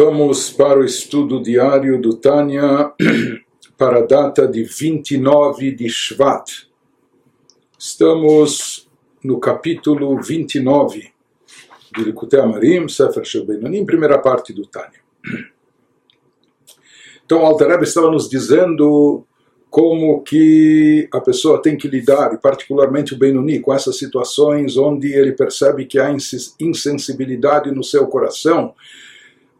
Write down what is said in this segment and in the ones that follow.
Vamos para o estudo diário do Tânia para a data de 29 de Shvat. Estamos no capítulo 29 de Likutei Amarim, Sefer Shebenonim, primeira parte do Tânia. Então, Alter estava nos dizendo como que a pessoa tem que lidar, e particularmente o Benoni, com essas situações onde ele percebe que há insensibilidade no seu coração,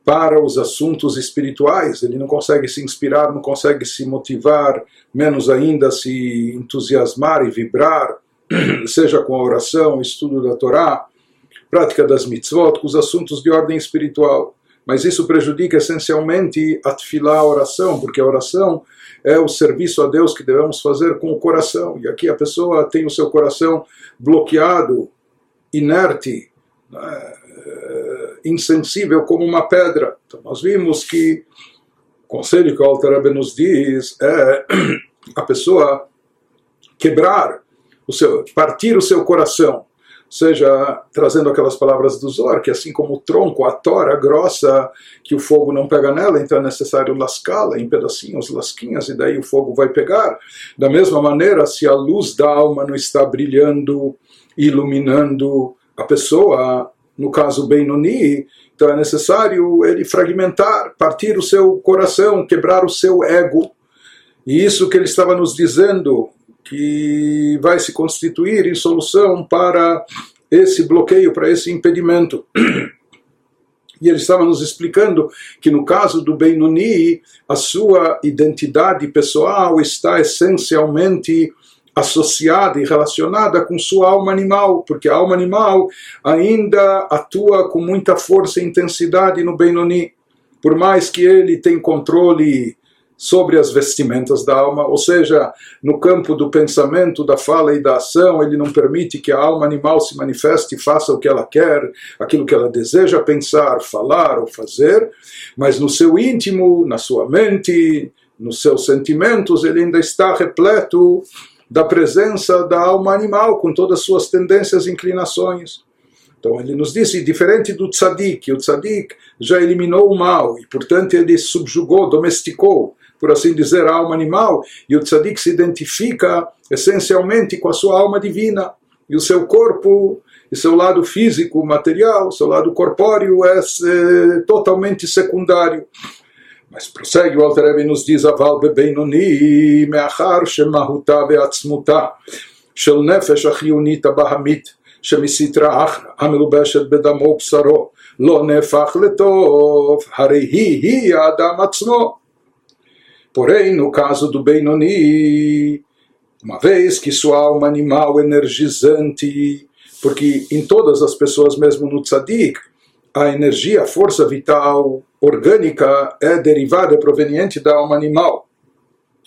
para os assuntos espirituais, ele não consegue se inspirar, não consegue se motivar, menos ainda se entusiasmar e vibrar, seja com a oração, estudo da Torá, prática das mitzvot, com os assuntos de ordem espiritual. Mas isso prejudica essencialmente a a oração, porque a oração é o serviço a Deus que devemos fazer com o coração. E aqui a pessoa tem o seu coração bloqueado, inerte, né? Insensível como uma pedra. Então nós vimos que o conselho que o Alter nos diz é a pessoa quebrar o seu, partir o seu coração, seja trazendo aquelas palavras do Zor, que assim como o tronco, a tora grossa, que o fogo não pega nela, então é necessário lascá-la em pedacinhos, lasquinhas, e daí o fogo vai pegar. Da mesma maneira, se a luz da alma não está brilhando, iluminando a pessoa, no caso Benoni, então é necessário ele fragmentar, partir o seu coração, quebrar o seu ego. E isso que ele estava nos dizendo, que vai se constituir em solução para esse bloqueio, para esse impedimento. E ele estava nos explicando que no caso do Benoni, a sua identidade pessoal está essencialmente associada e relacionada com sua alma animal, porque a alma animal ainda atua com muita força e intensidade no Benoni. Por mais que ele tenha controle sobre as vestimentas da alma, ou seja, no campo do pensamento, da fala e da ação, ele não permite que a alma animal se manifeste e faça o que ela quer, aquilo que ela deseja pensar, falar ou fazer, mas no seu íntimo, na sua mente, nos seus sentimentos, ele ainda está repleto da presença da alma animal, com todas as suas tendências e inclinações. Então ele nos disse, diferente do tzadik, o tzadik já eliminou o mal e, portanto, ele subjugou, domesticou, por assim dizer, a alma animal, e o tzadik se identifica essencialmente com a sua alma divina, e o seu corpo, e seu lado físico, material, seu lado corpóreo é, é totalmente secundário. Mas prossegue o Alter Rebbe nos diz, אבל בבינוני, מאחר שמהותה ועצמותה של נפש החיונית הבהמית שמסתרא אחרא המלובשת בדמו ובשרו לא נהפך לטוב, הרי היא היא האדם עצמו. Porém, no caso do Benoni, uma vez que sua alma animal energizante, porque em todas as pessoas, mesmo no tzadik, a energia, a força vital orgânica é derivada, é proveniente da alma animal.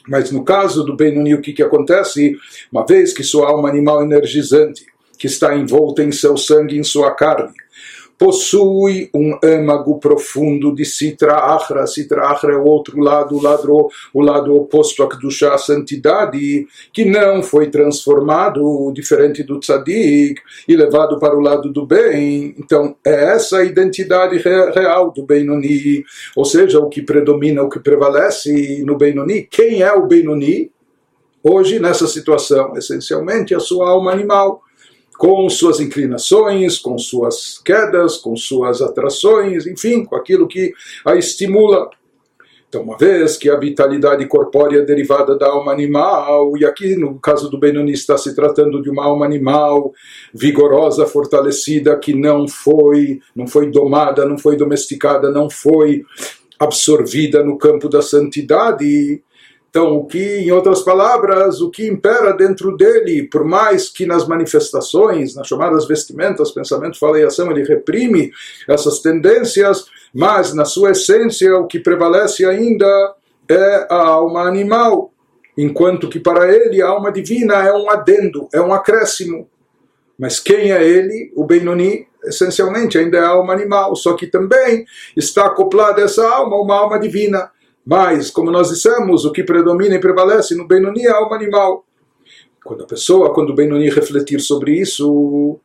Mas no caso do Benoni, o que, que acontece? Uma vez que sua alma animal energizante, que está envolta em seu sangue, em sua carne, possui um âmago profundo de Sitra Achra. Sitra Achra é o outro lado, o lado, o lado oposto a Kedushá, a santidade, que não foi transformado, diferente do Tzadik, e levado para o lado do bem. Então, é essa a identidade real do Benoni, ou seja, o que predomina, o que prevalece no Benoni. Quem é o Benoni? Hoje, nessa situação, essencialmente, a sua alma animal com suas inclinações, com suas quedas, com suas atrações, enfim, com aquilo que a estimula. Então, uma vez que a vitalidade corpórea é derivada da alma animal, e aqui no caso do Benoni está se tratando de uma alma animal vigorosa, fortalecida, que não foi, não foi domada, não foi domesticada, não foi absorvida no campo da santidade, então, o que, em outras palavras, o que impera dentro dele, por mais que nas manifestações, nas chamadas vestimentas, pensamento, fala e ação, ele reprime essas tendências, mas na sua essência o que prevalece ainda é a alma animal, enquanto que para ele a alma divina é um adendo, é um acréscimo. Mas quem é ele? O Benoni, essencialmente, ainda é alma animal, só que também está acoplada essa alma, uma alma divina. Mas, como nós dissemos, o que predomina e prevalece no Benoni é a alma animal. Quando a pessoa, quando o Benoni refletir sobre isso,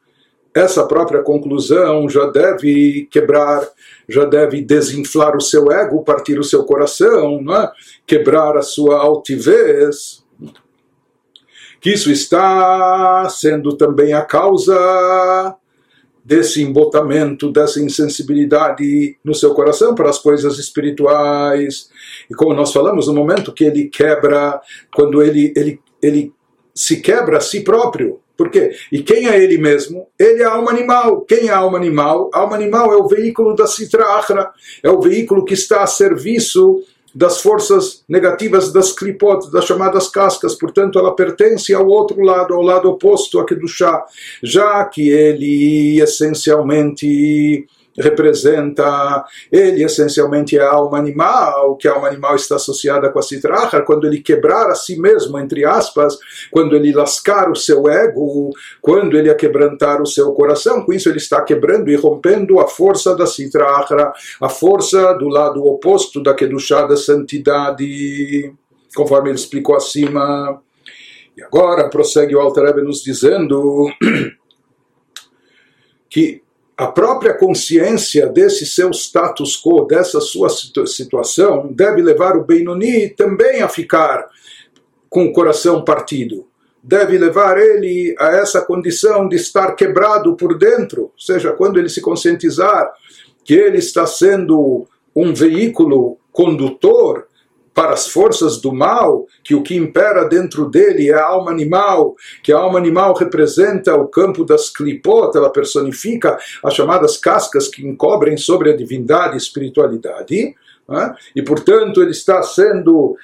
essa própria conclusão já deve quebrar, já deve desinflar o seu ego, partir o seu coração, é? quebrar a sua altivez. Que isso está sendo também a causa desse embotamento, dessa insensibilidade no seu coração para as coisas espirituais. E como nós falamos, no momento que ele quebra, quando ele, ele, ele se quebra a si próprio, por quê? E quem é ele mesmo? Ele é a alma animal. Quem é a alma animal? A alma animal é o veículo da Sitra Achra, é o veículo que está a serviço das forças negativas das clipot, das chamadas cascas, portanto ela pertence ao outro lado, ao lado oposto aqui do chá, já que ele essencialmente representa, ele essencialmente é a alma animal, que a alma animal está associada com a citracha, quando ele quebrar a si mesmo, entre aspas, quando ele lascar o seu ego, quando ele aquebrantar o seu coração, com isso ele está quebrando e rompendo a força da citracha, a força do lado oposto da kedushá da santidade, conforme ele explicou acima. E agora prossegue o Alter Rebbe nos dizendo que a própria consciência desse seu status quo, dessa sua situação, deve levar o Benoni também a ficar com o coração partido. Deve levar ele a essa condição de estar quebrado por dentro, ou seja, quando ele se conscientizar que ele está sendo um veículo condutor para as forças do mal, que o que impera dentro dele é a alma animal, que a alma animal representa o campo das clipot, ela personifica as chamadas cascas que encobrem sobre a divindade e espiritualidade, né? e portanto ele está sendo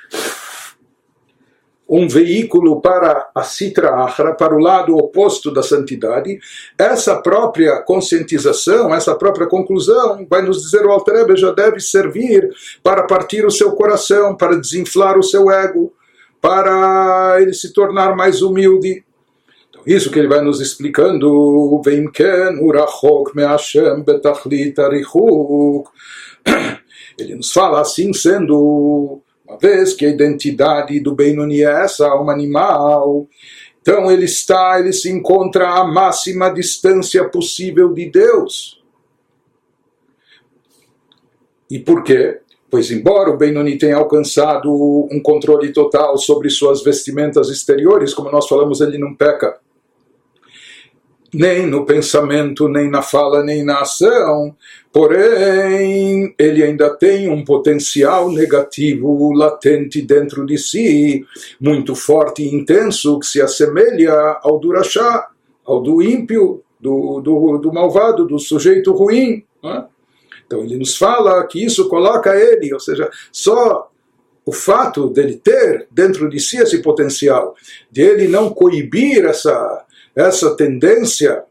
um veículo para a Sitra Achra, para o lado oposto da santidade, essa própria conscientização, essa própria conclusão, vai nos dizer o Altrebe, já deve servir para partir o seu coração, para desinflar o seu ego, para ele se tornar mais humilde. Então, isso que ele vai nos explicando, ele nos fala assim sendo uma vez que a identidade do Benoni é essa, alma animal, então ele está, ele se encontra à máxima distância possível de Deus. E por quê? Pois, embora o Benoni tenha alcançado um controle total sobre suas vestimentas exteriores, como nós falamos, ele não peca nem no pensamento, nem na fala, nem na ação, porém ele ainda tem um potencial negativo latente dentro de si, muito forte e intenso, que se assemelha ao do rachá, ao do ímpio, do, do, do malvado, do sujeito ruim. Né? Então ele nos fala que isso coloca ele, ou seja, só o fato dele ter dentro de si esse potencial, de ele não coibir essa essa tendência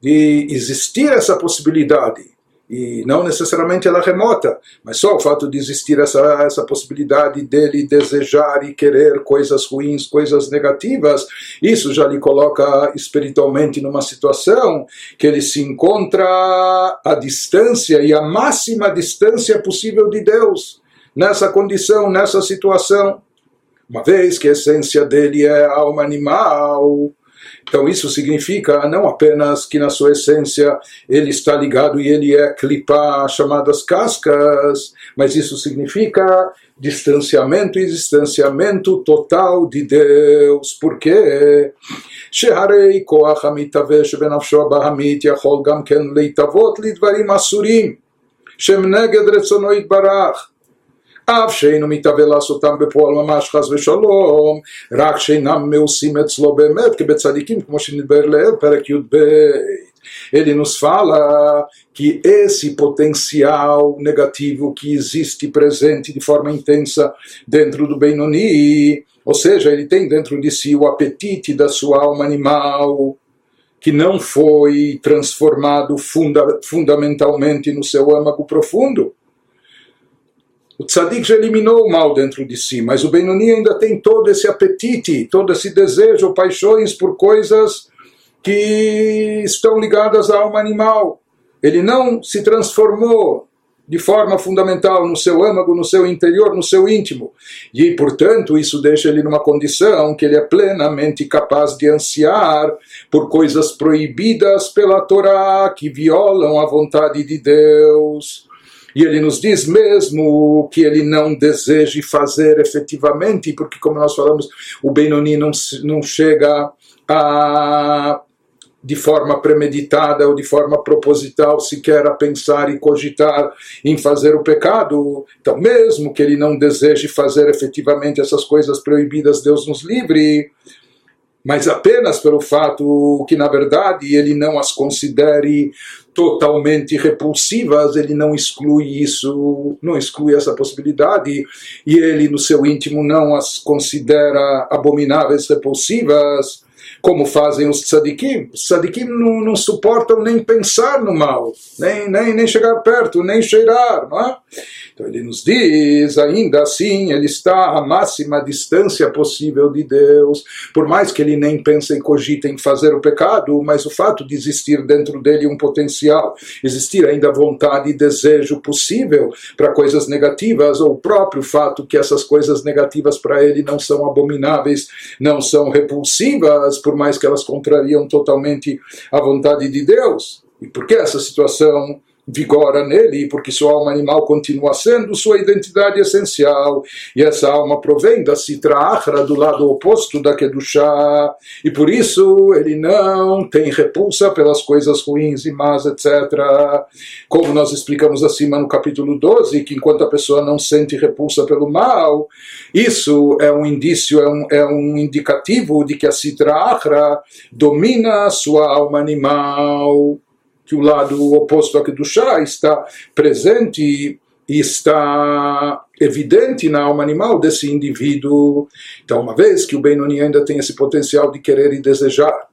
de existir essa possibilidade, e não necessariamente ela remota, mas só o fato de existir essa, essa possibilidade dele desejar e querer coisas ruins, coisas negativas, isso já lhe coloca espiritualmente numa situação que ele se encontra à distância e à máxima distância possível de Deus, nessa condição, nessa situação. Uma vez que a essência dele é a alma animal, então isso significa não apenas que na sua essência ele está ligado e ele é clipar chamadas cascas, mas isso significa distanciamento e distanciamento total de Deus. Por quê? שהרי כוח המתהווה שבנפשו הבהמית יכול גם כן להתהוות לדברים אסורים שהם נגד רצונו יתברך אף שאינו מתהווה לעשותם בפועל ממש חס ושלום, רק שאינם מעושים אצלו באמת כבצדיקים, כמו שנדבר לעיל, פרק י"ב. Ele nos fala que esse potencial negativo que existe presente de forma intensa dentro do Benoni, ou seja, ele tem dentro de si o apetite da sua alma animal, que não foi transformado funda fundamentalmente no seu âmago profundo. O tzadik já eliminou o mal dentro de si, mas o Benoni ainda tem todo esse apetite, todo esse desejo, paixões por coisas que estão ligadas à alma animal. Ele não se transformou de forma fundamental no seu âmago, no seu interior, no seu íntimo. E, portanto, isso deixa ele numa condição que ele é plenamente capaz de ansiar por coisas proibidas pela Torá, que violam a vontade de Deus. E ele nos diz mesmo que ele não deseje fazer efetivamente, porque, como nós falamos, o Benoni não, não chega a de forma premeditada ou de forma proposital sequer a pensar e cogitar em fazer o pecado. Então, mesmo que ele não deseje fazer efetivamente essas coisas proibidas, Deus nos livre, mas apenas pelo fato que, na verdade, ele não as considere totalmente repulsivas, ele não exclui isso, não exclui essa possibilidade, e ele no seu íntimo não as considera abomináveis, repulsivas como fazem os tzadikim. Os tzadikim não, não suportam nem pensar no mal, nem, nem, nem chegar perto, nem cheirar, não é? Então ele nos diz, ainda assim, ele está à máxima distância possível de Deus, por mais que ele nem pense e cogite em fazer o pecado, mas o fato de existir dentro dele um potencial, existir ainda vontade e desejo possível para coisas negativas, ou o próprio fato que essas coisas negativas para ele não são abomináveis, não são repulsivas, por mais que elas contrariam totalmente a vontade de Deus. E por que essa situação vigora nele, porque sua alma animal continua sendo sua identidade essencial, e essa alma provém da Sitra Achra, do lado oposto da Kedushá, e por isso ele não tem repulsa pelas coisas ruins e más, etc. Como nós explicamos acima no capítulo 12, que enquanto a pessoa não sente repulsa pelo mal, isso é um indício, é um, é um indicativo de que a Sitra Achra domina sua alma animal que o lado oposto do chá está presente e está evidente na alma animal desse indivíduo. Então, uma vez que o Benoni ainda tem esse potencial de querer e desejar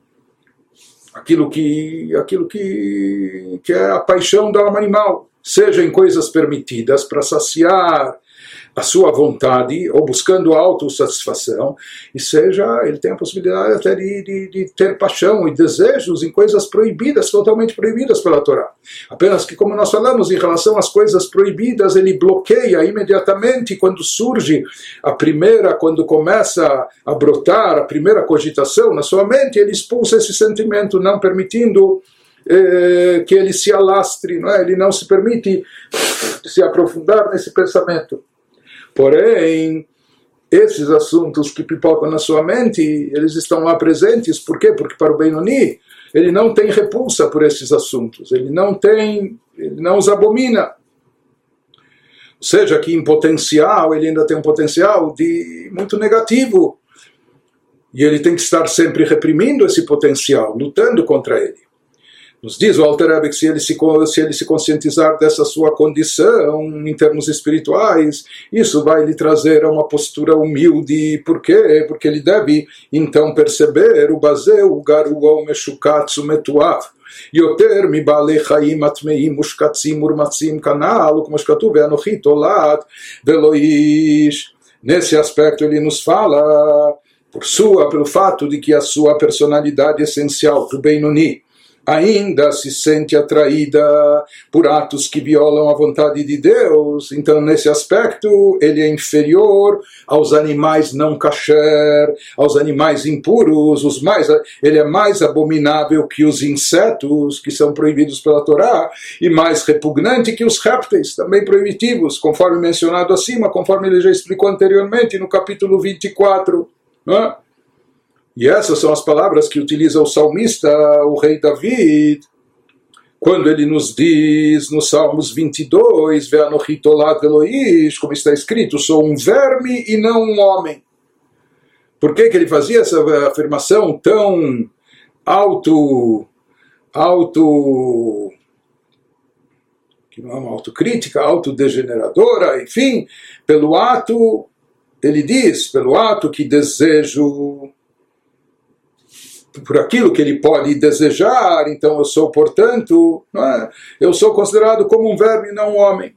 aquilo que, aquilo que, que é a paixão da alma animal, seja em coisas permitidas para saciar a sua vontade ou buscando autossatisfação, e seja, ele tem a possibilidade até de, de, de, ter paixão e desejos em coisas proibidas, totalmente proibidas pela Torá. Apenas que, como nós falamos, em relação às coisas proibidas, ele bloqueia imediatamente quando surge a primeira, quando começa a brotar a primeira cogitação na sua mente, ele expulsa esse sentimento, não permitindo eh, que ele se alastre, não é? ele não se permite se aprofundar nesse pensamento. Porém, esses assuntos que pipocam na sua mente, eles estão lá presentes. Por quê? Porque para o Benoni, ele não tem repulsa por esses assuntos. Ele não tem, ele não os abomina. Ou seja, que em potencial, ele ainda tem um potencial de muito negativo. E ele tem que estar sempre reprimindo esse potencial, lutando contra ele. Nos diz o Alter Rebbe que se ele se, se ele se conscientizar dessa sua condição em termos espirituais, isso vai lhe trazer uma postura humilde. Por quê? Porque ele deve então perceber o baseu, o garuo, o meshukatsu, metuav. יותר מבעלי חיים הטמאים מושקצים מורמצים כנ"ל, וכמו שכתוב, ואנוכי תולד ולא איש. Nesse aspecto ele nos fala por sua, pelo fato de que a sua personalidade essencial do Benoni ainda se sente atraída por atos que violam a vontade de Deus. Então, nesse aspecto, ele é inferior aos animais não kasher, aos animais impuros, os mais, ele é mais abominável que os insetos que são proibidos pela Torá e mais repugnante que os répteis, também proibitivos, conforme mencionado acima, conforme ele já explicou anteriormente no capítulo 24. Não é? E essas são as palavras que utiliza o salmista, o rei David, quando ele nos diz nos Salmos 22, Eloish, como está escrito, sou um verme e não um homem. Por que, que ele fazia essa afirmação tão auto, auto, que não é uma autocrítica, autodegeneradora, enfim, pelo ato, ele diz, pelo ato que desejo por aquilo que ele pode desejar, então eu sou, portanto, é? eu sou considerado como um verme e não um homem.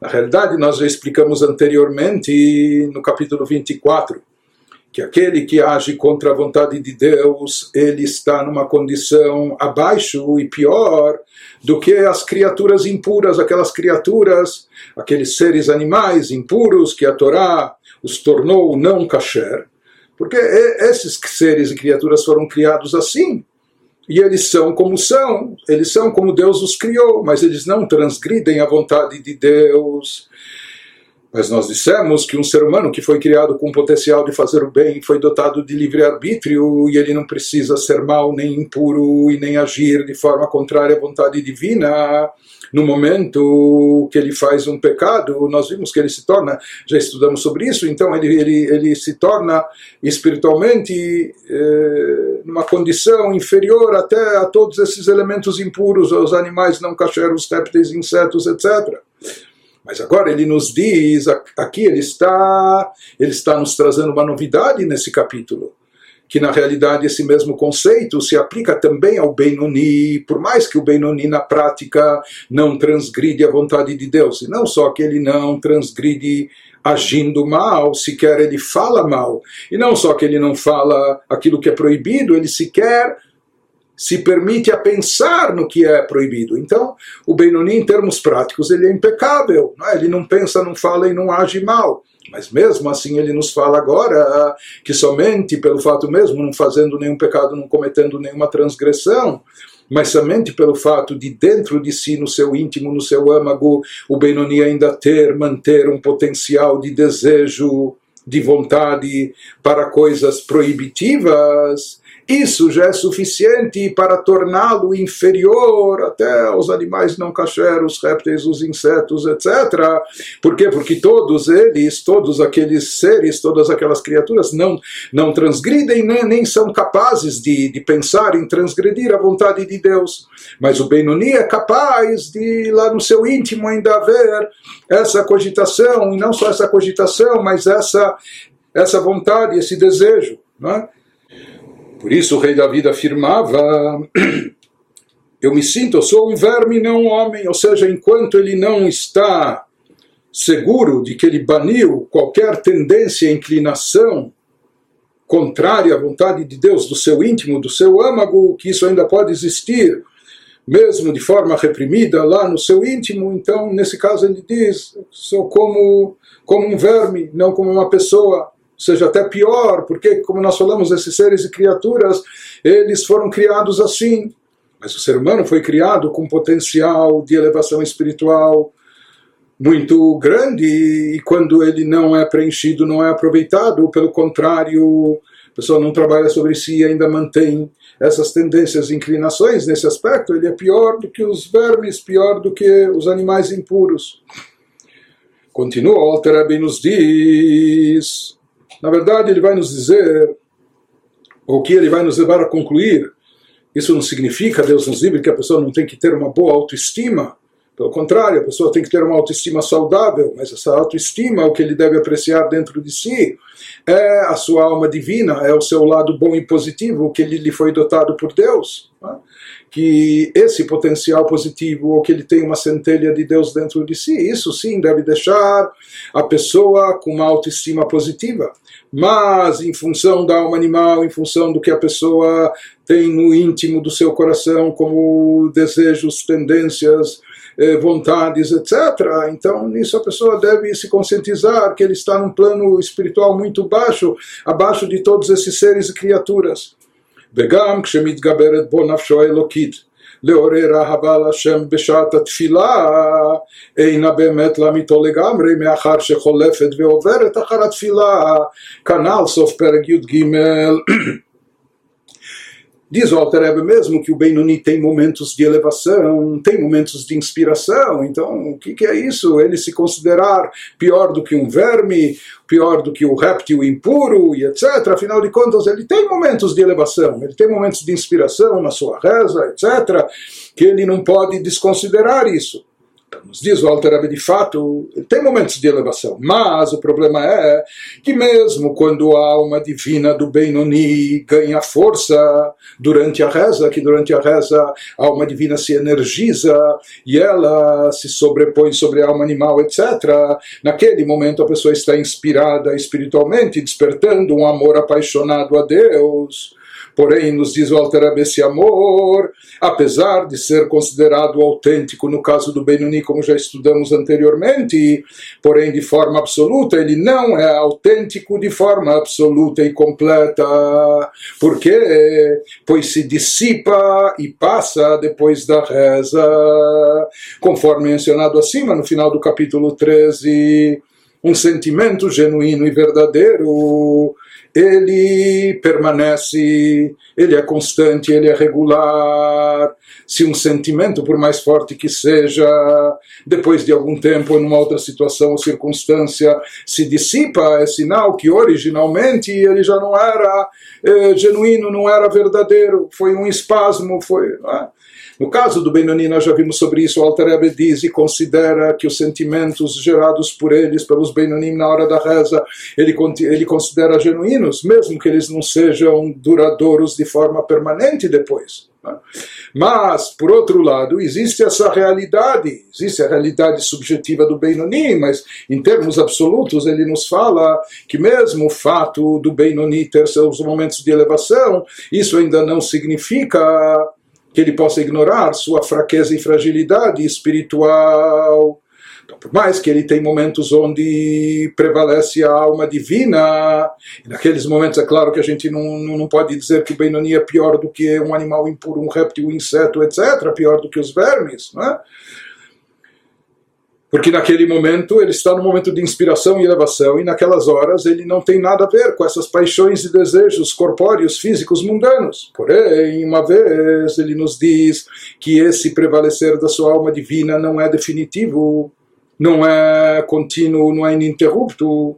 Na realidade, nós já explicamos anteriormente no capítulo 24 que aquele que age contra a vontade de Deus, ele está numa condição abaixo e pior do que as criaturas impuras, aquelas criaturas, aqueles seres animais impuros que a Torá os tornou não kasher, porque esses seres e criaturas foram criados assim, e eles são como são, eles são como Deus os criou, mas eles não transgridem a vontade de Deus. Mas nós dissemos que um ser humano que foi criado com o potencial de fazer o bem foi dotado de livre-arbítrio e ele não precisa ser mau nem impuro e nem agir de forma contrária à vontade divina. No momento que ele faz um pecado, nós vimos que ele se torna, já estudamos sobre isso, então ele, ele, ele se torna espiritualmente eh, numa condição inferior até a todos esses elementos impuros, aos animais não cacheros, répteis, insetos, etc. Mas agora ele nos diz, aqui ele está, ele está nos trazendo uma novidade nesse capítulo, que na realidade esse mesmo conceito se aplica também ao Benoni, por mais que o Benoni na prática não transgride a vontade de Deus, e não só que ele não transgride agindo mal, sequer ele fala mal, e não só que ele não fala aquilo que é proibido, ele sequer se permite a pensar no que é proibido. Então, o Benoni, em termos práticos, ele é impecável. Não é? Ele não pensa, não fala e não age mal. Mas mesmo assim ele nos fala agora que somente pelo fato mesmo, não fazendo nenhum pecado, não cometendo nenhuma transgressão, mas somente pelo fato de dentro de si, no seu íntimo, no seu âmago, o Benoni ainda ter, manter um potencial de desejo, de vontade para coisas proibitivas, isso já é suficiente para torná-lo inferior até aos animais não cacheros, répteis, os insetos, etc. Por quê? Porque todos eles, todos aqueles seres, todas aquelas criaturas não, não transgridem, nem, nem são capazes de, de pensar em transgredir a vontade de Deus. Mas o Benoni é capaz de, lá no seu íntimo, ainda haver essa cogitação, e não só essa cogitação, mas essa, essa vontade, esse desejo. Não é? Por isso o rei Davi afirmava: Eu me sinto, eu sou um verme, não um homem. Ou seja, enquanto ele não está seguro de que ele baniu qualquer tendência, inclinação contrária à vontade de Deus, do seu íntimo, do seu âmago, que isso ainda pode existir, mesmo de forma reprimida lá no seu íntimo, então nesse caso ele diz: sou como, como um verme, não como uma pessoa seja até pior, porque, como nós falamos, esses seres e criaturas, eles foram criados assim. Mas o ser humano foi criado com potencial de elevação espiritual muito grande e quando ele não é preenchido, não é aproveitado, pelo contrário, a pessoa não trabalha sobre si e ainda mantém essas tendências e inclinações nesse aspecto, ele é pior do que os vermes, pior do que os animais impuros. Continua, o Alter nos diz na verdade, ele vai nos dizer, o que ele vai nos levar a concluir, isso não significa, Deus nos livre, que a pessoa não tem que ter uma boa autoestima. Pelo contrário, a pessoa tem que ter uma autoestima saudável, mas essa autoestima, o que ele deve apreciar dentro de si, é a sua alma divina, é o seu lado bom e positivo, que ele lhe foi dotado por Deus. Né? que esse potencial positivo ou que ele tem uma centelha de Deus dentro de si, isso sim deve deixar a pessoa com uma autoestima positiva Mas em função da alma animal, em função do que a pessoa tem no íntimo do seu coração como desejos, tendências, eh, vontades, etc. Então, nisso a pessoa deve se conscientizar que ele está num plano espiritual muito baixo, abaixo de todos esses seres e criaturas. וגם כשמתגברת בו נפשו האלוקית לעורר אהבה לשם בשעת התפילה אינה באמת לאמיתו לגמרי מאחר שחולפת ועוברת אחר התפילה. כנ"ל סוף פרק י"ג Diz o Alter mesmo que o Benoni tem momentos de elevação, tem momentos de inspiração. Então, o que, que, é isso? Ele se considerar pior do que um verme, pior do que o réptil impuro e etc. Afinal de contas, ele tem momentos de elevação, ele tem momentos de inspiração na sua reza, etc. Que ele não pode desconsiderar isso. Nos diz o Alter de fato, tem momentos de elevação, mas o problema é que mesmo quando a alma divina do Benoni ganha força durante a reza, que durante a reza a alma divina se energiza e ela se sobrepõe sobre a alma animal, etc., naquele momento a pessoa está inspirada espiritualmente, despertando um amor apaixonado a Deus Porém, nos diz o Alter esse amor, apesar de ser considerado autêntico no caso do Benoni, como já estudamos anteriormente, porém de forma absoluta, ele não é autêntico de forma absoluta e completa. Por quê? Pois se dissipa e passa depois da reza, conforme mencionado acima no final do capítulo 13 um sentimento genuíno e verdadeiro ele permanece, ele é constante, ele é regular. Se um sentimento, por mais forte que seja, depois de algum tempo, em uma outra situação ou circunstância, se dissipa, é sinal que originalmente ele já não era é, genuíno, não era verdadeiro, foi um espasmo, foi. É? No caso do Benoni, nós já vimos sobre isso, o Alter Rebbe diz e considera que os sentimentos gerados por eles, pelos Benonim na hora da reza, ele, ele considera mesmo que eles não sejam duradouros de forma permanente depois. Né? Mas, por outro lado, existe essa realidade, existe a realidade subjetiva do Benoni, mas em termos absolutos ele nos fala que mesmo o fato do Benoni ter seus momentos de elevação, isso ainda não significa que ele possa ignorar sua fraqueza e fragilidade espiritual. Então, por mais que ele tem momentos onde prevalece a alma divina, naqueles momentos é claro que a gente não, não pode dizer que o Benoni é pior do que um animal impuro, um réptil, um inseto, etc., pior do que os vermes, não é? Porque naquele momento ele está no momento de inspiração e elevação, e naquelas horas ele não tem nada a ver com essas paixões e desejos corpóreos, físicos, mundanos. Porém, uma vez ele nos diz que esse prevalecer da sua alma divina não é definitivo, não é contínuo, não é ininterrupto.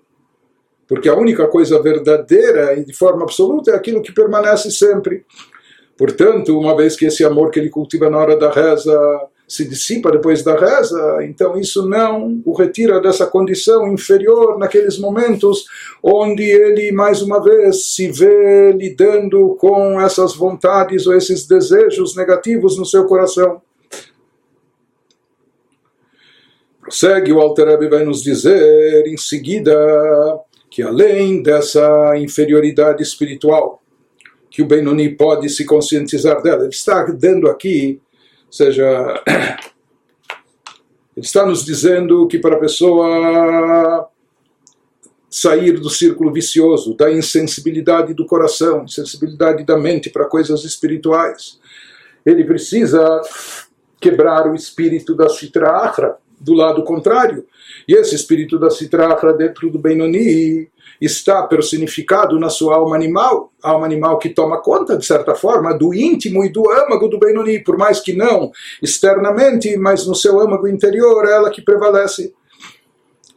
Porque a única coisa verdadeira e de forma absoluta é aquilo que permanece sempre. Portanto, uma vez que esse amor que ele cultiva na hora da reza se dissipa depois da reza, então isso não o retira dessa condição inferior naqueles momentos onde ele mais uma vez se vê lidando com essas vontades ou esses desejos negativos no seu coração. Prossegue o Alter vai nos dizer em seguida que além dessa inferioridade espiritual que o Benoni pode se conscientizar dela, ele está dando aqui seja, ele está nos dizendo que para a pessoa sair do círculo vicioso, da insensibilidade do coração, insensibilidade da mente para coisas espirituais, ele precisa quebrar o espírito da Sitra do lado contrário. E esse espírito da Sitra dentro do Benoni está personificado na sua alma animal, alma animal que toma conta, de certa forma, do íntimo e do âmago do Benoni, por mais que não externamente, mas no seu âmago interior, é ela que prevalece.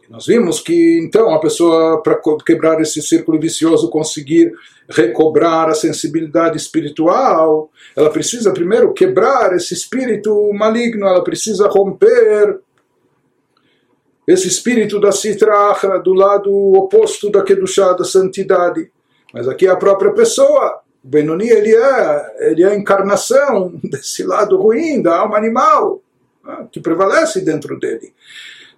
Nós vimos que então a pessoa, para quebrar esse círculo vicioso, conseguir recobrar a sensibilidade espiritual, ela precisa primeiro quebrar esse espírito maligno, ela precisa romper esse espírito da Sitra do lado oposto da Kedushá, da santidade. Mas aqui é a própria pessoa. O Benoni ele é, ele é a encarnação desse lado ruim, da alma animal, né, que prevalece dentro dele.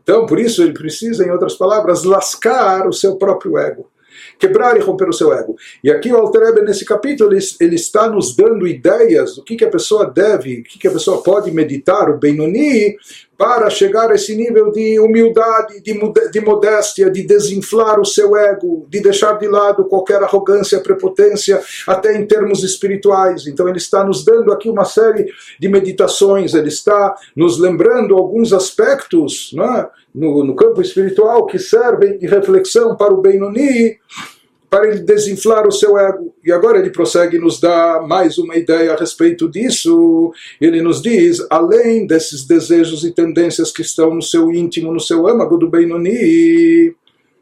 Então, por isso, ele precisa, em outras palavras, lascar o seu próprio ego quebrar e romper o seu ego. E aqui o Alter nesse capítulo, ele, ele, está nos dando ideias do que, que a pessoa deve, o que, que a pessoa pode meditar, o Benoni, para chegar a esse nível de humildade, de, de modéstia, de desinflar o seu ego, de deixar de lado qualquer arrogância, prepotência, até em termos espirituais. Então ele está nos dando aqui uma série de meditações, ele está nos lembrando alguns aspectos é, no, no campo espiritual que servem de reflexão para o Benoni, para ele desinflar o seu ego. E agora ele prossegue e nos dá mais uma ideia a respeito disso. Ele nos diz, além desses desejos e tendências que estão no seu íntimo, no seu âmago do Benoni,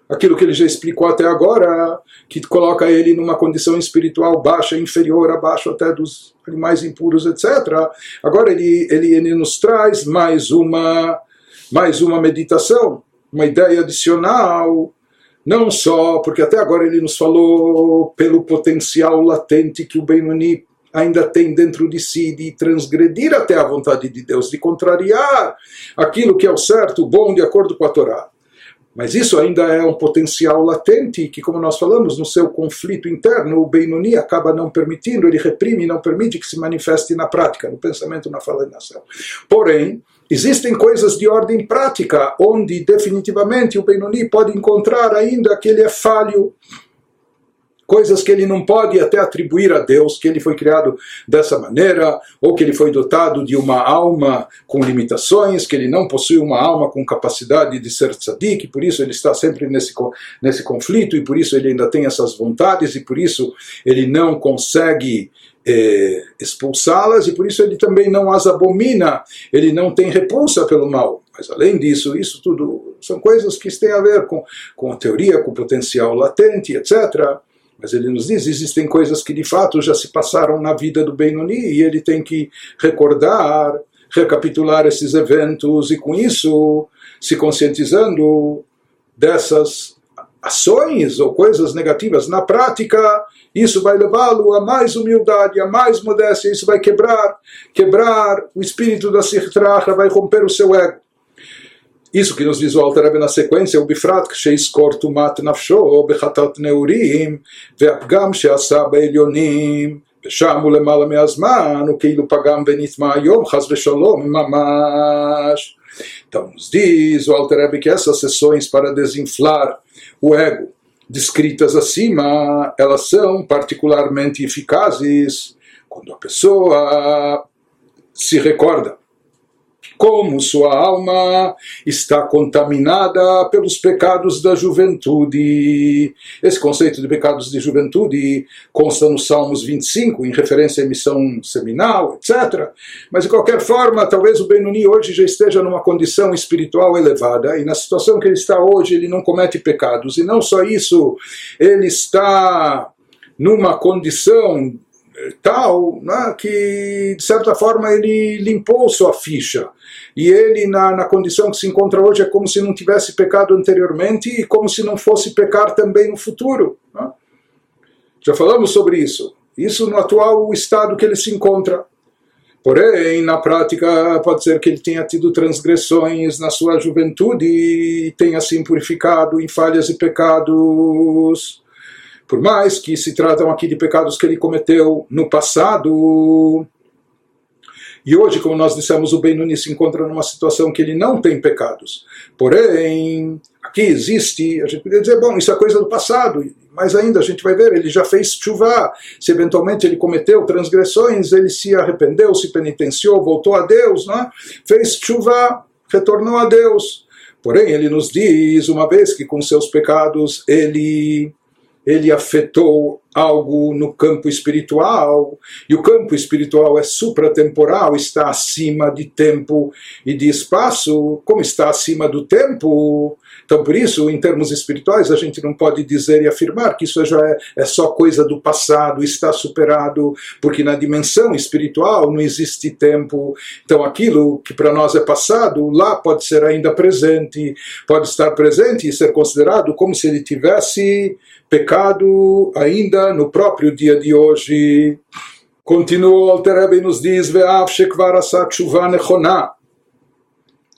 aquilo que ele já explicou até agora, que coloca ele numa condição espiritual baixa, inferior, abaixo até dos animais impuros, etc. Agora ele, ele, ele nos traz mais uma mais uma meditação, uma ideia adicional, não só porque até agora ele nos falou pelo potencial latente que o Benoni ainda tem dentro de si de transgredir até a vontade de Deus, de contrariar aquilo que é o certo, o bom, de acordo com a Torá. Mas isso ainda é um potencial latente que, como nós falamos, no seu conflito interno, o Benoni acaba não permitindo, ele reprime e não permite que se manifeste na prática, no pensamento, na fala e na ação. Porém, existem coisas de ordem prática, onde definitivamente o Benoni pode encontrar ainda que ele é falho, coisas que ele não pode até atribuir a Deus, que ele foi criado dessa maneira, ou que ele foi dotado de uma alma com limitações, que ele não possui uma alma com capacidade de ser tzadik, por isso ele está sempre nesse, nesse conflito, e por isso ele ainda tem essas vontades, e por isso ele não consegue eh, expulsá-las, e por isso ele também não as abomina, ele não tem repulsa pelo mal. Mas além disso, isso tudo são coisas que têm a ver com, com a teoria, com o potencial latente, etc. Mas ele nos diz, existem coisas que de fato já se passaram na vida do Benoni e ele tem que recordar, recapitular esses eventos e com isso, se conscientizando dessas ações ou coisas negativas na prática, isso vai levá-lo a mais humildade, a mais modéstia, isso vai quebrar, quebrar o espírito da sirtracha, vai romper o seu ego. Isso que nos diz o Alter Rebbe na sequência, o Bifrat, כשיזכור טומאת נפשו בחטאת נעורים, והפגם שעשה בעליונים, ושם הוא למעלה מהזמן, הוא כאילו פגם ונטמע היום, חס ושלום, ממש. Então, nos diz o Alter Rebbe que essas sessões para desinflar o ego, descritas acima, elas são particularmente eficazes quando a pessoa se recorda como sua alma está contaminada pelos pecados da juventude. Esse conceito de pecados de juventude consta nos Salmos 25, em referência à missão seminal, etc. Mas, de qualquer forma, talvez o Benoni hoje já esteja numa condição espiritual elevada, e na situação que ele está hoje, ele não comete pecados. E não só isso, ele está numa condição tal né, que, de certa forma, ele limpou sua ficha. E ele, na, na condição que se encontra hoje, é como se não tivesse pecado anteriormente e como se não fosse pecar também no futuro. Né? Já falamos sobre isso. Isso no atual estado que ele se encontra. Porém, na prática, pode ser que ele tenha tido transgressões na sua juventude e tenha se purificado em falhas e pecados por mais que se tratam aqui de pecados que ele cometeu no passado. E hoje, como nós dissemos, o Benuni se encontra numa situação que ele não tem pecados. Porém, aqui existe, a gente poderia dizer, bom, isso é coisa do passado, mas ainda a gente vai ver, ele já fez chuva. Se eventualmente ele cometeu transgressões, ele se arrependeu, se penitenciou, voltou a Deus, né? fez chuva, retornou a Deus. Porém, ele nos diz, uma vez que com seus pecados ele ele afetou algo no campo espiritual, e o campo espiritual é supratemporal, está acima de tempo e de espaço, como está acima do tempo. Então, por isso, em termos espirituais, a gente não pode dizer e afirmar que isso já é, é só coisa do passado, está superado, porque na dimensão espiritual não existe tempo. Então, aquilo que para nós é passado, lá pode ser ainda presente, pode estar presente e ser considerado como se ele tivesse pecado ainda no próprio dia de hoje. Continua o Alter e nos diz, ואף שכבר עשה תשובה נכונה,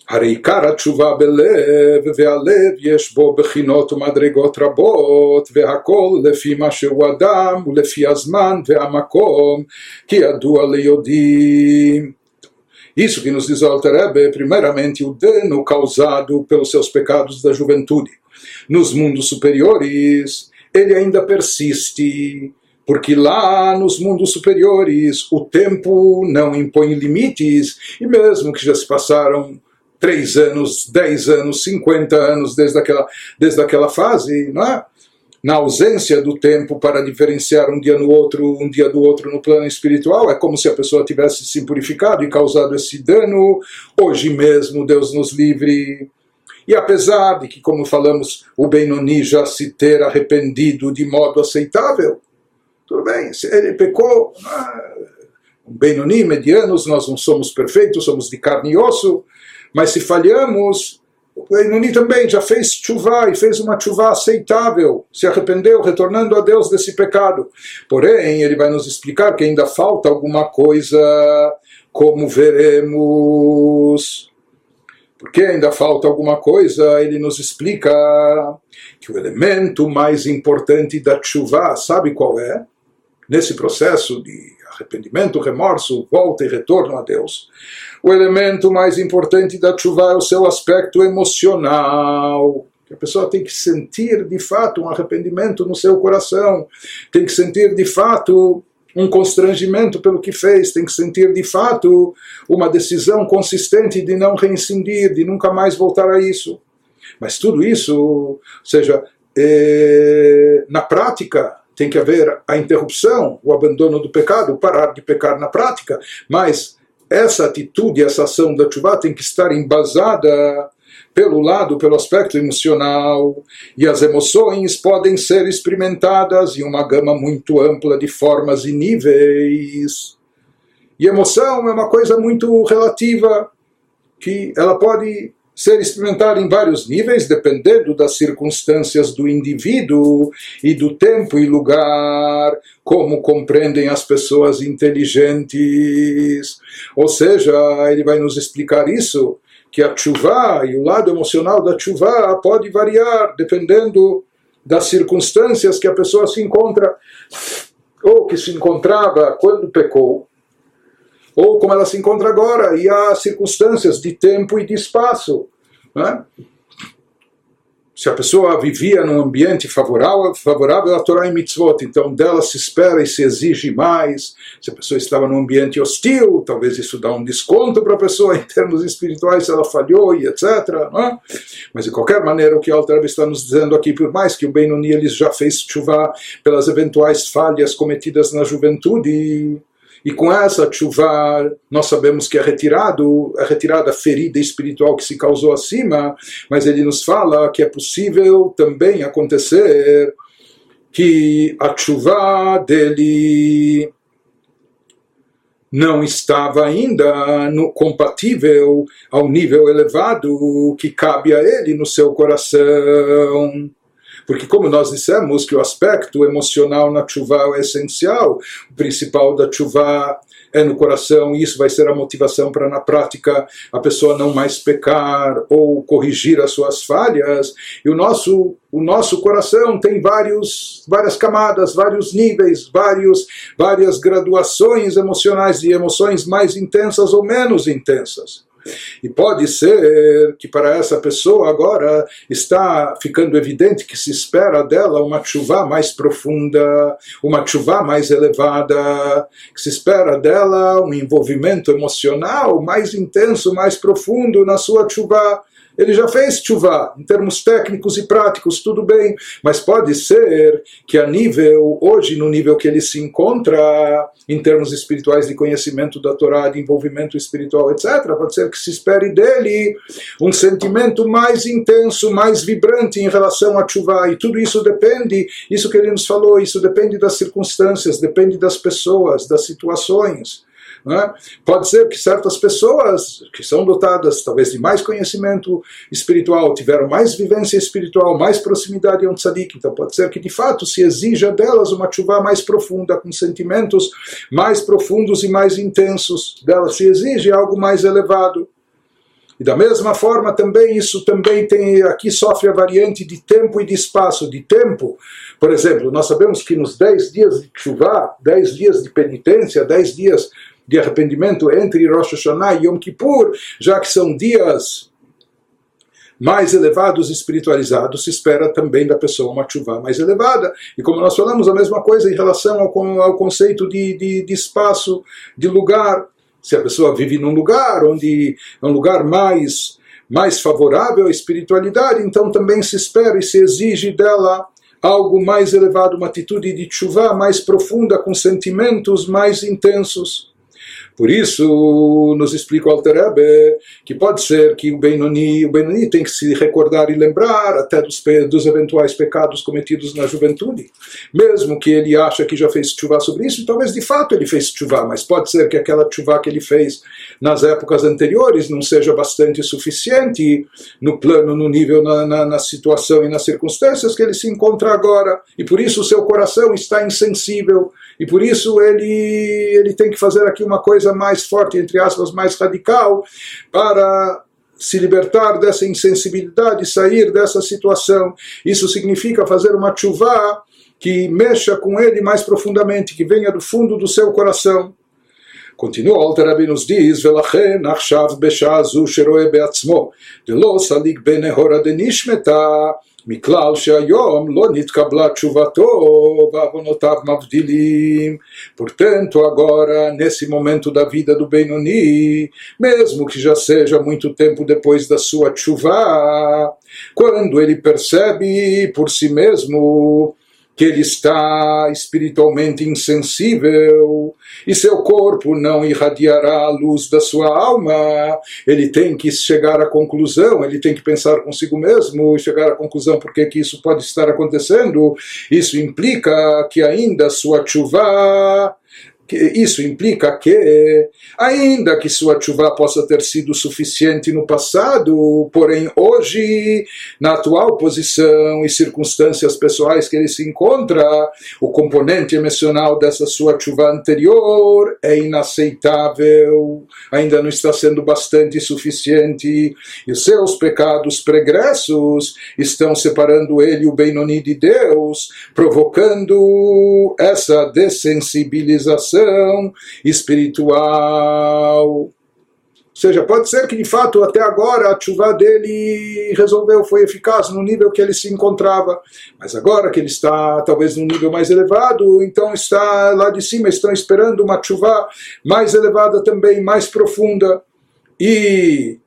הרי עיקר התשובה בלב, והלב יש בו בחינות ומדרגות רבות, והכל לפי מה שהוא אדם, ולפי הזמן והמקום, כי ידוע ליודעים. Isso que nos diz o Alter Rebbe, primeiramente o dano causado pelos seus pecados da juventude. Nos mundos superiores, ele ainda persiste, porque lá nos mundos superiores o tempo não impõe limites, e mesmo que já se passaram três anos, dez anos, cinquenta anos desde aquela, desde aquela fase, não é? na ausência do tempo para diferenciar um dia no outro, um dia do outro no plano espiritual, é como se a pessoa tivesse se purificado e causado esse dano. Hoje mesmo, Deus nos livre e apesar de que, como falamos, o Benoni já se ter arrependido de modo aceitável, tudo bem, ele pecou. Ah, Benoni, medianos, nós não somos perfeitos, somos de carne e osso, Mas se falhamos, o Benoni também já fez chuva e fez uma chuva aceitável, se arrependeu, retornando a Deus desse pecado. Porém, ele vai nos explicar que ainda falta alguma coisa, como veremos. Porque ainda falta alguma coisa, ele nos explica que o elemento mais importante da chuva, sabe qual é? Nesse processo de arrependimento, remorso, volta e retorno a Deus. O elemento mais importante da chuva é o seu aspecto emocional. A pessoa tem que sentir de fato um arrependimento no seu coração, tem que sentir de fato um constrangimento pelo que fez, tem que sentir de fato uma decisão consistente de não reincidir, de nunca mais voltar a isso. Mas tudo isso, ou seja, é, na prática, tem que haver a interrupção, o abandono do pecado, parar de pecar na prática, mas essa atitude, essa ação da chuva tem que estar embasada pelo lado, pelo aspecto emocional, e as emoções podem ser experimentadas em uma gama muito ampla de formas e níveis. E emoção é uma coisa muito relativa, que ela pode ser experimentada em vários níveis, dependendo das circunstâncias do indivíduo e do tempo e lugar, como compreendem as pessoas inteligentes. Ou seja, ele vai nos explicar isso que a chuva e o lado emocional da chuva pode variar dependendo das circunstâncias que a pessoa se encontra ou que se encontrava quando pecou ou como ela se encontra agora e há circunstâncias de tempo e de espaço né? Se a pessoa vivia num ambiente favorável, favorável à Torá e Mitzvot, então dela se espera e se exige mais. Se a pessoa estava num ambiente hostil, talvez isso dá um desconto para a pessoa em termos espirituais, se ela falhou e etc. É? Mas de qualquer maneira, o que Alter está nos dizendo aqui, por mais que o Benoni já fez chuva pelas eventuais falhas cometidas na juventude, e com essa chuva, nós sabemos que é retirado, é retirada a ferida espiritual que se causou acima, mas ele nos fala que é possível também acontecer que a chuva dele não estava ainda no, compatível ao nível elevado que cabe a ele no seu coração. Porque, como nós dissemos, que o aspecto emocional na chuva é essencial, o principal da chuva é no coração, e isso vai ser a motivação para, na prática, a pessoa não mais pecar ou corrigir as suas falhas. E o nosso, o nosso coração tem vários, várias camadas, vários níveis, vários, várias graduações emocionais, de emoções mais intensas ou menos intensas. E pode ser que para essa pessoa agora está ficando evidente que se espera dela uma chuva mais profunda, uma chuva mais elevada, que se espera dela um envolvimento emocional mais intenso, mais profundo na sua chuva ele já fez chuva, em termos técnicos e práticos, tudo bem, mas pode ser que a nível, hoje no nível que ele se encontra, em termos espirituais de conhecimento da Torá, de envolvimento espiritual, etc., pode ser que se espere dele um sentimento mais intenso, mais vibrante em relação a chuva, e tudo isso depende, isso que ele nos falou, isso depende das circunstâncias, depende das pessoas, das situações. É? Pode ser que certas pessoas que são dotadas talvez de mais conhecimento espiritual, tiveram mais vivência espiritual, mais proximidade a um tzadik, então pode ser que de fato se exija delas uma chuva mais profunda, com sentimentos mais profundos e mais intensos. Delas se exige algo mais elevado. E da mesma forma também isso também tem aqui sofre a variante de tempo e de espaço. De tempo, por exemplo, nós sabemos que nos 10 dias de chuva, 10 dias de penitência, 10 dias de arrependimento entre Rosh Hashanah e Yom Kippur, já que são dias mais elevados espiritualizados, se espera também da pessoa uma chuva mais elevada. E como nós falamos, a mesma coisa em relação ao, ao conceito de, de, de, espaço, de lugar. Se a pessoa vive num lugar onde é um lugar mais, mais favorável à espiritualidade, então também se espera e se exige dela algo mais elevado, uma atitude de chuva mais profunda, com sentimentos mais intensos. Por isso, nos explica o Alter Rebbe, que pode ser que o Benoni, o Benoni tem que se recordar e lembrar até dos, dos eventuais pecados cometidos na juventude. Mesmo que ele acha que já fez chuva sobre isso, talvez de fato ele fez chuva, mas pode ser que aquela chuva que ele fez nas épocas anteriores não seja bastante suficiente no plano, no nível, na, na, na situação e nas circunstâncias que ele se encontra agora. E por isso o seu coração está insensível e por isso ele, ele tem que fazer aqui uma coisa mais forte, entre aspas, mais radical, para se libertar dessa insensibilidade, sair dessa situação. Isso significa fazer uma chuva que mexa com ele mais profundamente, que venha do fundo do seu coração. Continua, Alter Rabbi nos diz, ולכן עכשיו בשעה זו שרואה בעצמו, דלא סליק בנהורה דנשמתה, מכלל שהיום לא נתקבלה תשובתו ועוונותיו מבדילים. Portanto, agora, nesse momento da vida do Benoni, mesmo que já seja muito tempo depois da sua chuva, quando ele percebe por si mesmo que ele está espiritualmente insensível e seu corpo não irradiará a luz da sua alma, ele tem que chegar à conclusão, ele tem que pensar consigo mesmo e chegar à conclusão por que isso pode estar acontecendo. Isso implica que ainda sua chuva isso implica que, ainda que sua chuva possa ter sido suficiente no passado, porém hoje, na atual posição e circunstâncias pessoais que ele se encontra, o componente emocional dessa sua chuva anterior é inaceitável, ainda não está sendo bastante suficiente, e seus pecados pregressos estão separando ele, o Benoni de Deus, provocando essa dessensibilização espiritual. Ou seja, pode ser que de fato até agora a chuva dele resolveu, foi eficaz no nível que ele se encontrava, mas agora que ele está talvez num nível mais elevado, então está lá de cima, estão esperando uma chuva mais elevada também, mais profunda. E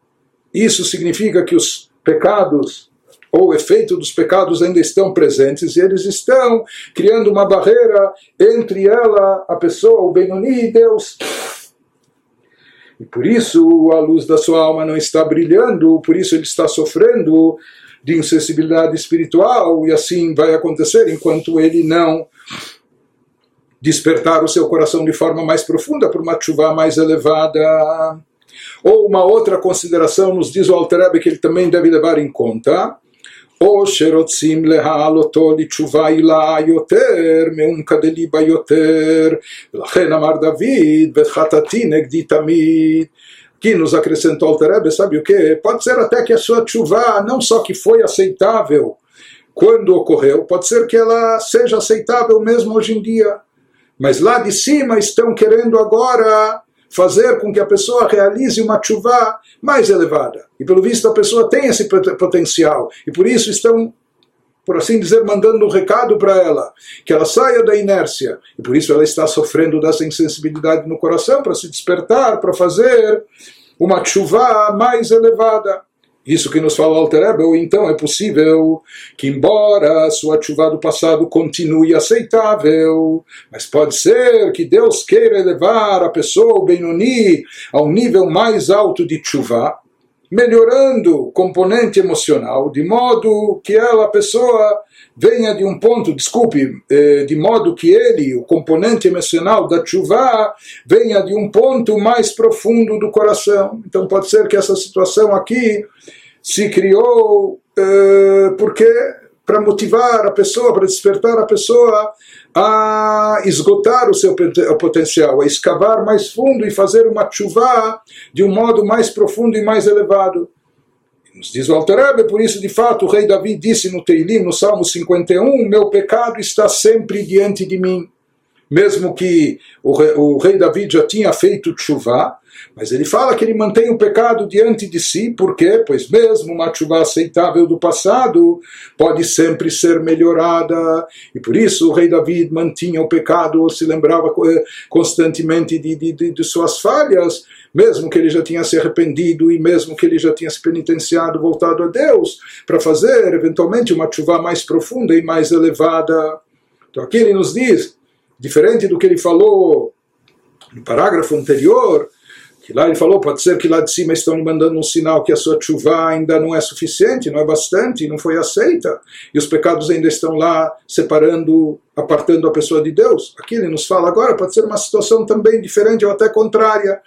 isso significa que os pecados ou o efeito dos pecados ainda estão presentes e eles estão criando uma barreira entre ela, a pessoa, o Benoni e Deus. E por isso a luz da sua alma não está brilhando, por isso ele está sofrendo de insensibilidade espiritual e assim vai acontecer enquanto ele não despertar o seu coração de forma mais profunda por uma chuva mais elevada. Ou uma outra consideração nos diz o Alter que ele também deve levar em conta או שרוצים להעלותו לתשובה עילה יותר מעומקא דליבה יותר ולכן אמר דוד וחטאתי נגדי תמיד que nos acrescentou Alter sabe o que? Pode ser até que a sua chuva não só que foi aceitável quando ocorreu, pode ser que ela seja aceitável mesmo hoje em dia. Mas lá de cima estão querendo agora fazer com que a pessoa realize uma chuva mais elevada. E pelo visto a pessoa tem esse potencial. E por isso estão, por assim dizer, mandando um recado para ela, que ela saia da inércia. E por isso ela está sofrendo dessa insensibilidade no coração para se despertar, para fazer uma chuva mais elevada. Isso que nos fala Alter então é possível que, embora a sua chuva do passado continue aceitável, mas pode ser que Deus queira elevar a pessoa, o Benoni, a um nível mais alto de chuva, melhorando o componente emocional, de modo que ela, a pessoa, venha de um ponto, desculpe, eh, de modo que ele, o componente emocional da chuva, venha de um ponto mais profundo do coração. Então pode ser que essa situação aqui se criou eh, porque para motivar a pessoa, para despertar a pessoa a esgotar o seu potencial, a escavar mais fundo e fazer uma chuva de um modo mais profundo e mais elevado. Nos diz o Alter por isso, de fato, o rei Davi disse no Teilim, no Salmo 51, meu pecado está sempre diante de mim. Mesmo que o rei, o rei Davi já tinha feito chuva, mas ele fala que ele mantém o pecado diante de si, por quê? Pois mesmo uma chuva aceitável do passado pode sempre ser melhorada, e por isso o rei David mantinha o pecado, ou se lembrava eh, constantemente de, de, de suas falhas, mesmo que ele já tinha se arrependido e mesmo que ele já tinha se penitenciado, voltado a Deus, para fazer eventualmente uma chuva mais profunda e mais elevada. Então aqui ele nos diz, diferente do que ele falou No parágrafo anterior, que lá ele falou, pode ser que lá de cima estão mandando um sinal que a sua chuva ainda não é suficiente, não é bastante, não foi aceita, e os pecados ainda estão lá separando, apartando a pessoa de Deus. Aqui ele nos fala agora, pode ser uma situação também diferente ou até contrária,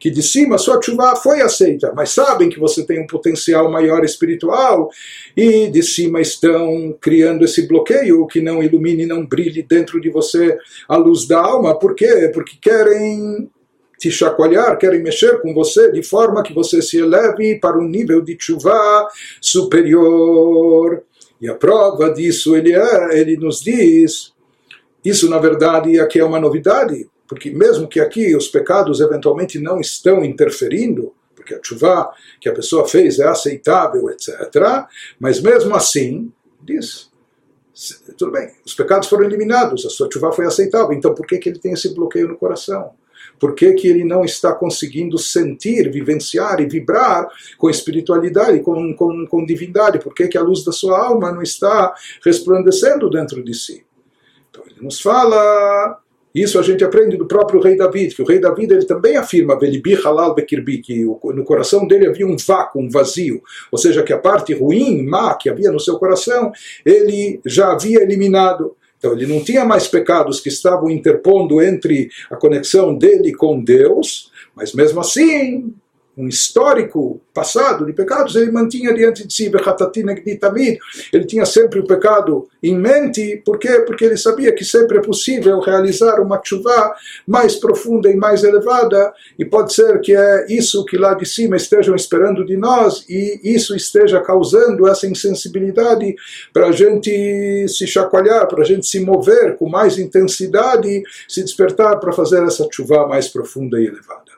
que de cima a sua chuva foi aceita, mas sabem que você tem um potencial maior espiritual, e de cima estão criando esse bloqueio que não ilumine, não brilhe dentro de você a luz da alma, por quê? Porque querem te chacoalhar, querem mexer com você de forma que você se eleve para um nível de chuva superior. E a prova disso ele, é, ele nos diz, isso na verdade aqui é uma novidade, porque mesmo que aqui os pecados eventualmente não estão interferindo, porque a chuva que a pessoa fez é aceitável, etc. Mas mesmo assim, diz, tudo bem, os pecados foram eliminados, a sua chuva foi aceitável, então por que, que ele tem esse bloqueio no coração? Por que, que ele não está conseguindo sentir, vivenciar e vibrar com espiritualidade, com, com, com divindade? Por que, que a luz da sua alma não está resplandecendo dentro de si? Então ele nos fala isso a gente aprende do próprio rei David, que o rei David ele também afirma Belibi halal bekirbi, que no coração dele havia um vácuo, um vazio, ou seja, que a parte ruim, má que havia no seu coração, ele já havia eliminado. Então ele não tinha mais pecados que estavam interpondo entre a conexão dele com Deus, mas mesmo assim um histórico passado de pecados, ele mantinha diante de si, ele tinha sempre o pecado em mente, por quê? Porque ele sabia que sempre é possível realizar uma chuva mais profunda e mais elevada, e pode ser que é isso que lá de cima estejam esperando de nós, e isso esteja causando essa insensibilidade para a gente se chacoalhar, para a gente se mover com mais intensidade, se despertar para fazer essa chuva mais profunda e elevada.